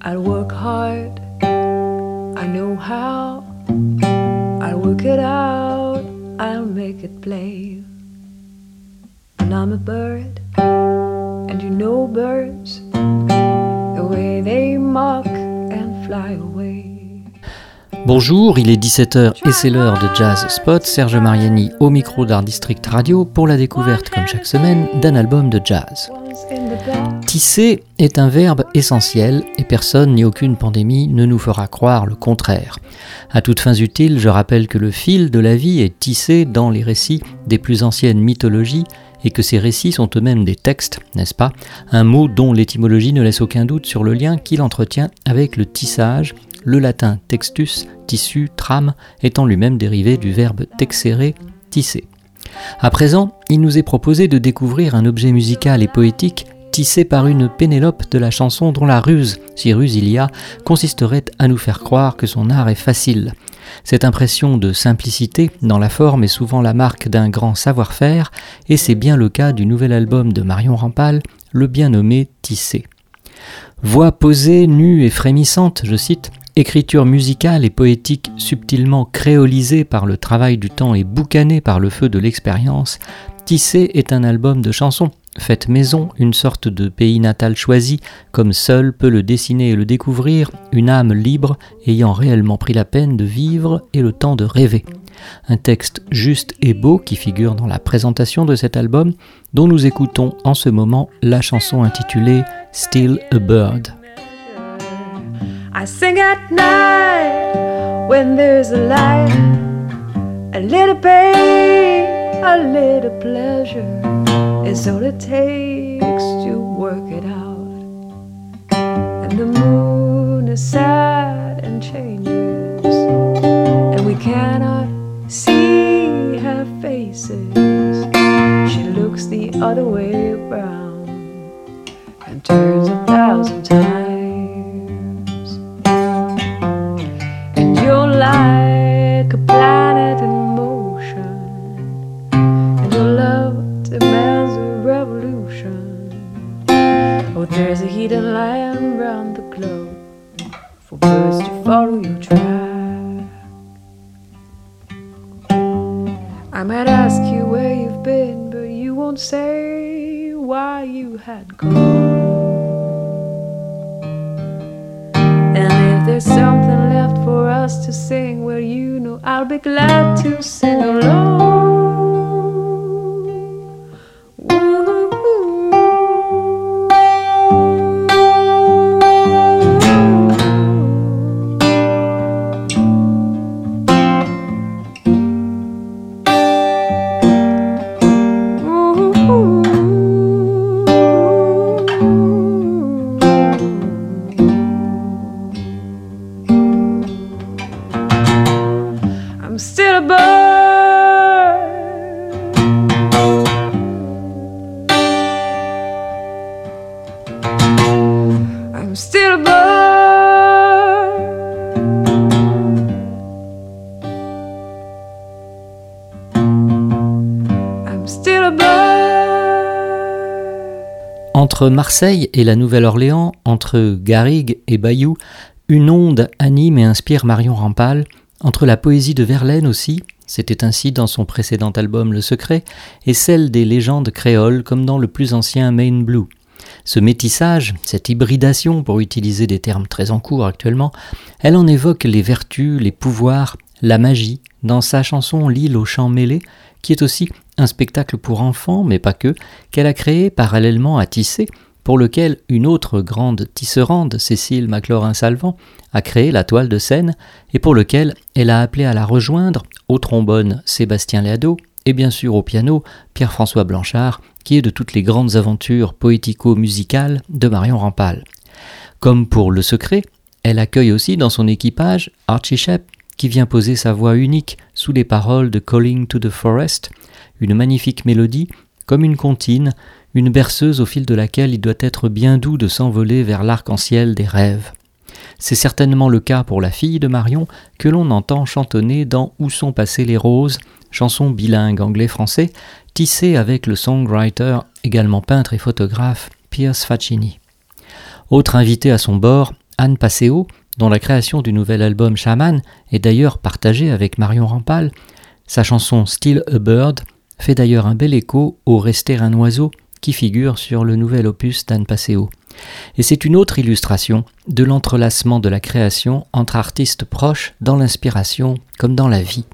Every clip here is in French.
I'll work hard, I know how. I'll work it out, I'll make it play. And I'm a bird, and you know birds, the way they mock and fly away. Bonjour, il est 17h et c'est l'heure de Jazz Spot. Serge Mariani au micro d'Art District Radio pour la découverte, comme chaque semaine, d'un album de jazz. Tisser est un verbe essentiel et personne ni aucune pandémie ne nous fera croire le contraire. À toutes fins utiles, je rappelle que le fil de la vie est tissé dans les récits des plus anciennes mythologies et que ces récits sont eux-mêmes des textes, n'est-ce pas? Un mot dont l'étymologie ne laisse aucun doute sur le lien qu'il entretient avec le tissage, le latin textus tissu, trame, étant lui-même dérivé du verbe texere, tisser. À présent, il nous est proposé de découvrir un objet musical et poétique tissé par une Pénélope de la chanson dont la ruse, si ruse il y a, consisterait à nous faire croire que son art est facile. Cette impression de simplicité dans la forme est souvent la marque d'un grand savoir-faire, et c'est bien le cas du nouvel album de Marion Rampal, le bien nommé Tissé. Voix posée, nue et frémissante, je cite, Écriture musicale et poétique subtilement créolisée par le travail du temps et boucanée par le feu de l'expérience, Tissé est un album de chansons faites maison, une sorte de pays natal choisi, comme seul peut le dessiner et le découvrir, une âme libre ayant réellement pris la peine de vivre et le temps de rêver. Un texte juste et beau qui figure dans la présentation de cet album, dont nous écoutons en ce moment la chanson intitulée Still a Bird. I sing at night when there's a light, a little a little pleasure is all it takes to work it out. And the moon is sad and changes, and we cannot see her faces. She looks the other way around Oh, there's a hidden lion round the globe for birds to follow your track. I might ask you where you've been, but you won't say why you had gone. And if there's something left for us to sing, well, you know I'll be glad to sing along. Entre Marseille et la Nouvelle-Orléans, entre Garrigue et Bayou, une onde anime et inspire Marion Rampal, entre la poésie de Verlaine aussi, c'était ainsi dans son précédent album Le Secret, et celle des légendes créoles comme dans le plus ancien Main Blue. Ce métissage, cette hybridation, pour utiliser des termes très en cours actuellement, elle en évoque les vertus, les pouvoirs, la magie, dans sa chanson L'île aux chants mêlés, qui est aussi un spectacle pour enfants, mais pas que, qu'elle a créé parallèlement à Tisser, pour lequel une autre grande tisserande, Cécile Maclaurin-Salvant, a créé la toile de scène, et pour lequel elle a appelé à la rejoindre au trombone Sébastien Léado, et bien sûr au piano Pierre-François Blanchard, qui est de toutes les grandes aventures poético-musicales de Marion Rampal. Comme pour Le Secret, elle accueille aussi dans son équipage Archie Shep, qui vient poser sa voix unique sous les paroles de Calling to the Forest, une magnifique mélodie, comme une comptine, une berceuse au fil de laquelle il doit être bien doux de s'envoler vers l'arc-en-ciel des rêves. C'est certainement le cas pour la fille de Marion que l'on entend chantonner dans Où sont passées les roses, chanson bilingue anglais-français, tissée avec le songwriter, également peintre et photographe, Pierce Faccini. Autre invité à son bord, Anne Passeo, dont la création du nouvel album Shaman est d'ailleurs partagée avec Marion Rampal. Sa chanson Still a Bird fait d'ailleurs un bel écho au Rester un oiseau qui figure sur le nouvel opus d'Anne Passeo. Et c'est une autre illustration de l'entrelacement de la création entre artistes proches dans l'inspiration comme dans la vie.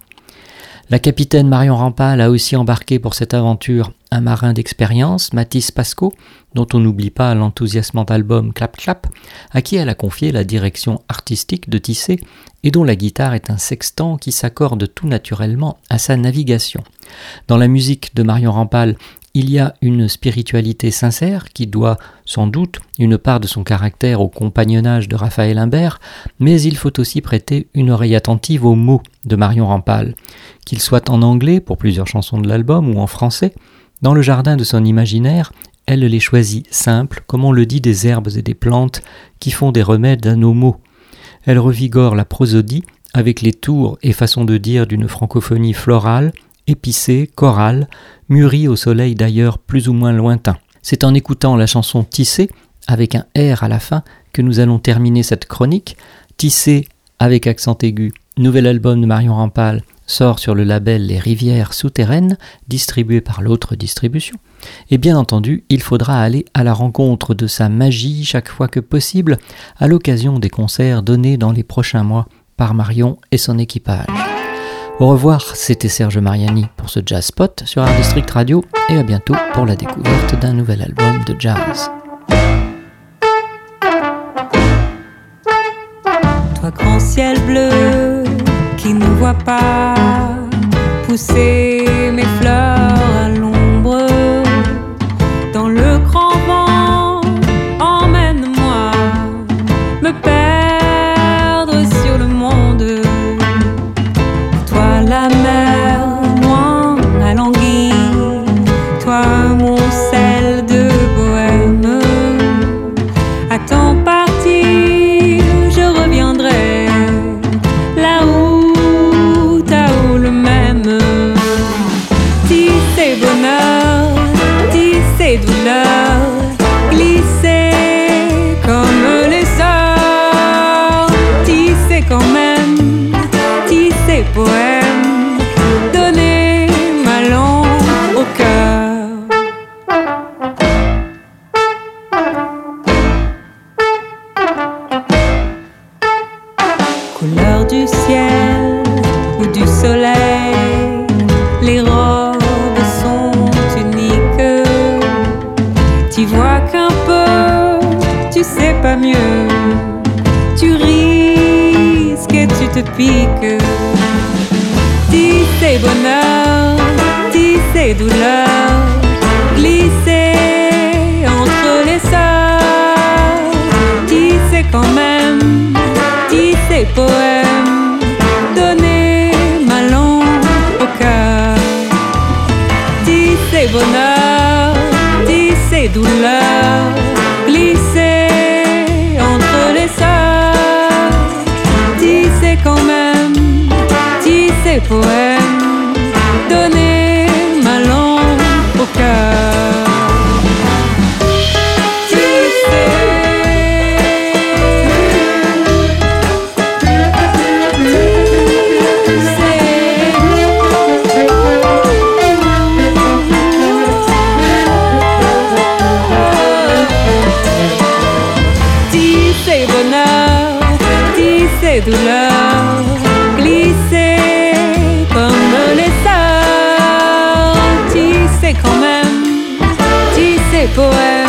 La capitaine Marion Rampal a aussi embarqué pour cette aventure un marin d'expérience, Mathis Pasco, dont on n'oublie pas l'enthousiasmant album Clap Clap, à qui elle a confié la direction artistique de Tissé et dont la guitare est un sextant qui s'accorde tout naturellement à sa navigation. Dans la musique de Marion Rampal, il y a une spiritualité sincère qui doit sans doute une part de son caractère au compagnonnage de Raphaël Imbert, mais il faut aussi prêter une oreille attentive aux mots de Marion Rampal, qu'ils soient en anglais pour plusieurs chansons de l'album ou en français. Dans le jardin de son imaginaire, elle les choisit simples, comme on le dit des herbes et des plantes qui font des remèdes à nos maux. Elle revigore la prosodie avec les tours et façons de dire d'une francophonie florale, épicée, chorale, mûri au soleil d'ailleurs plus ou moins lointain. C'est en écoutant la chanson Tissé, avec un R à la fin, que nous allons terminer cette chronique. Tissé avec accent aigu, nouvel album de Marion Rampal, sort sur le label Les Rivières Souterraines, distribué par l'autre distribution. Et bien entendu, il faudra aller à la rencontre de sa magie chaque fois que possible, à l'occasion des concerts donnés dans les prochains mois par Marion et son équipage. Au revoir, c'était Serge Mariani pour ce Jazz Spot sur Art District Radio et à bientôt pour la découverte d'un nouvel album de jazz. Voit pas pousser mes fleurs tisser douleur te piques. Tisser bonheur, tisser douleur, glisser entre les sœurs. Tisser quand même, tisser poème, donner ma langue au cœur. Tisser bonheur, tisser douleur, les douleurs glisser comme les. Tu sais quand même, tu sais poème.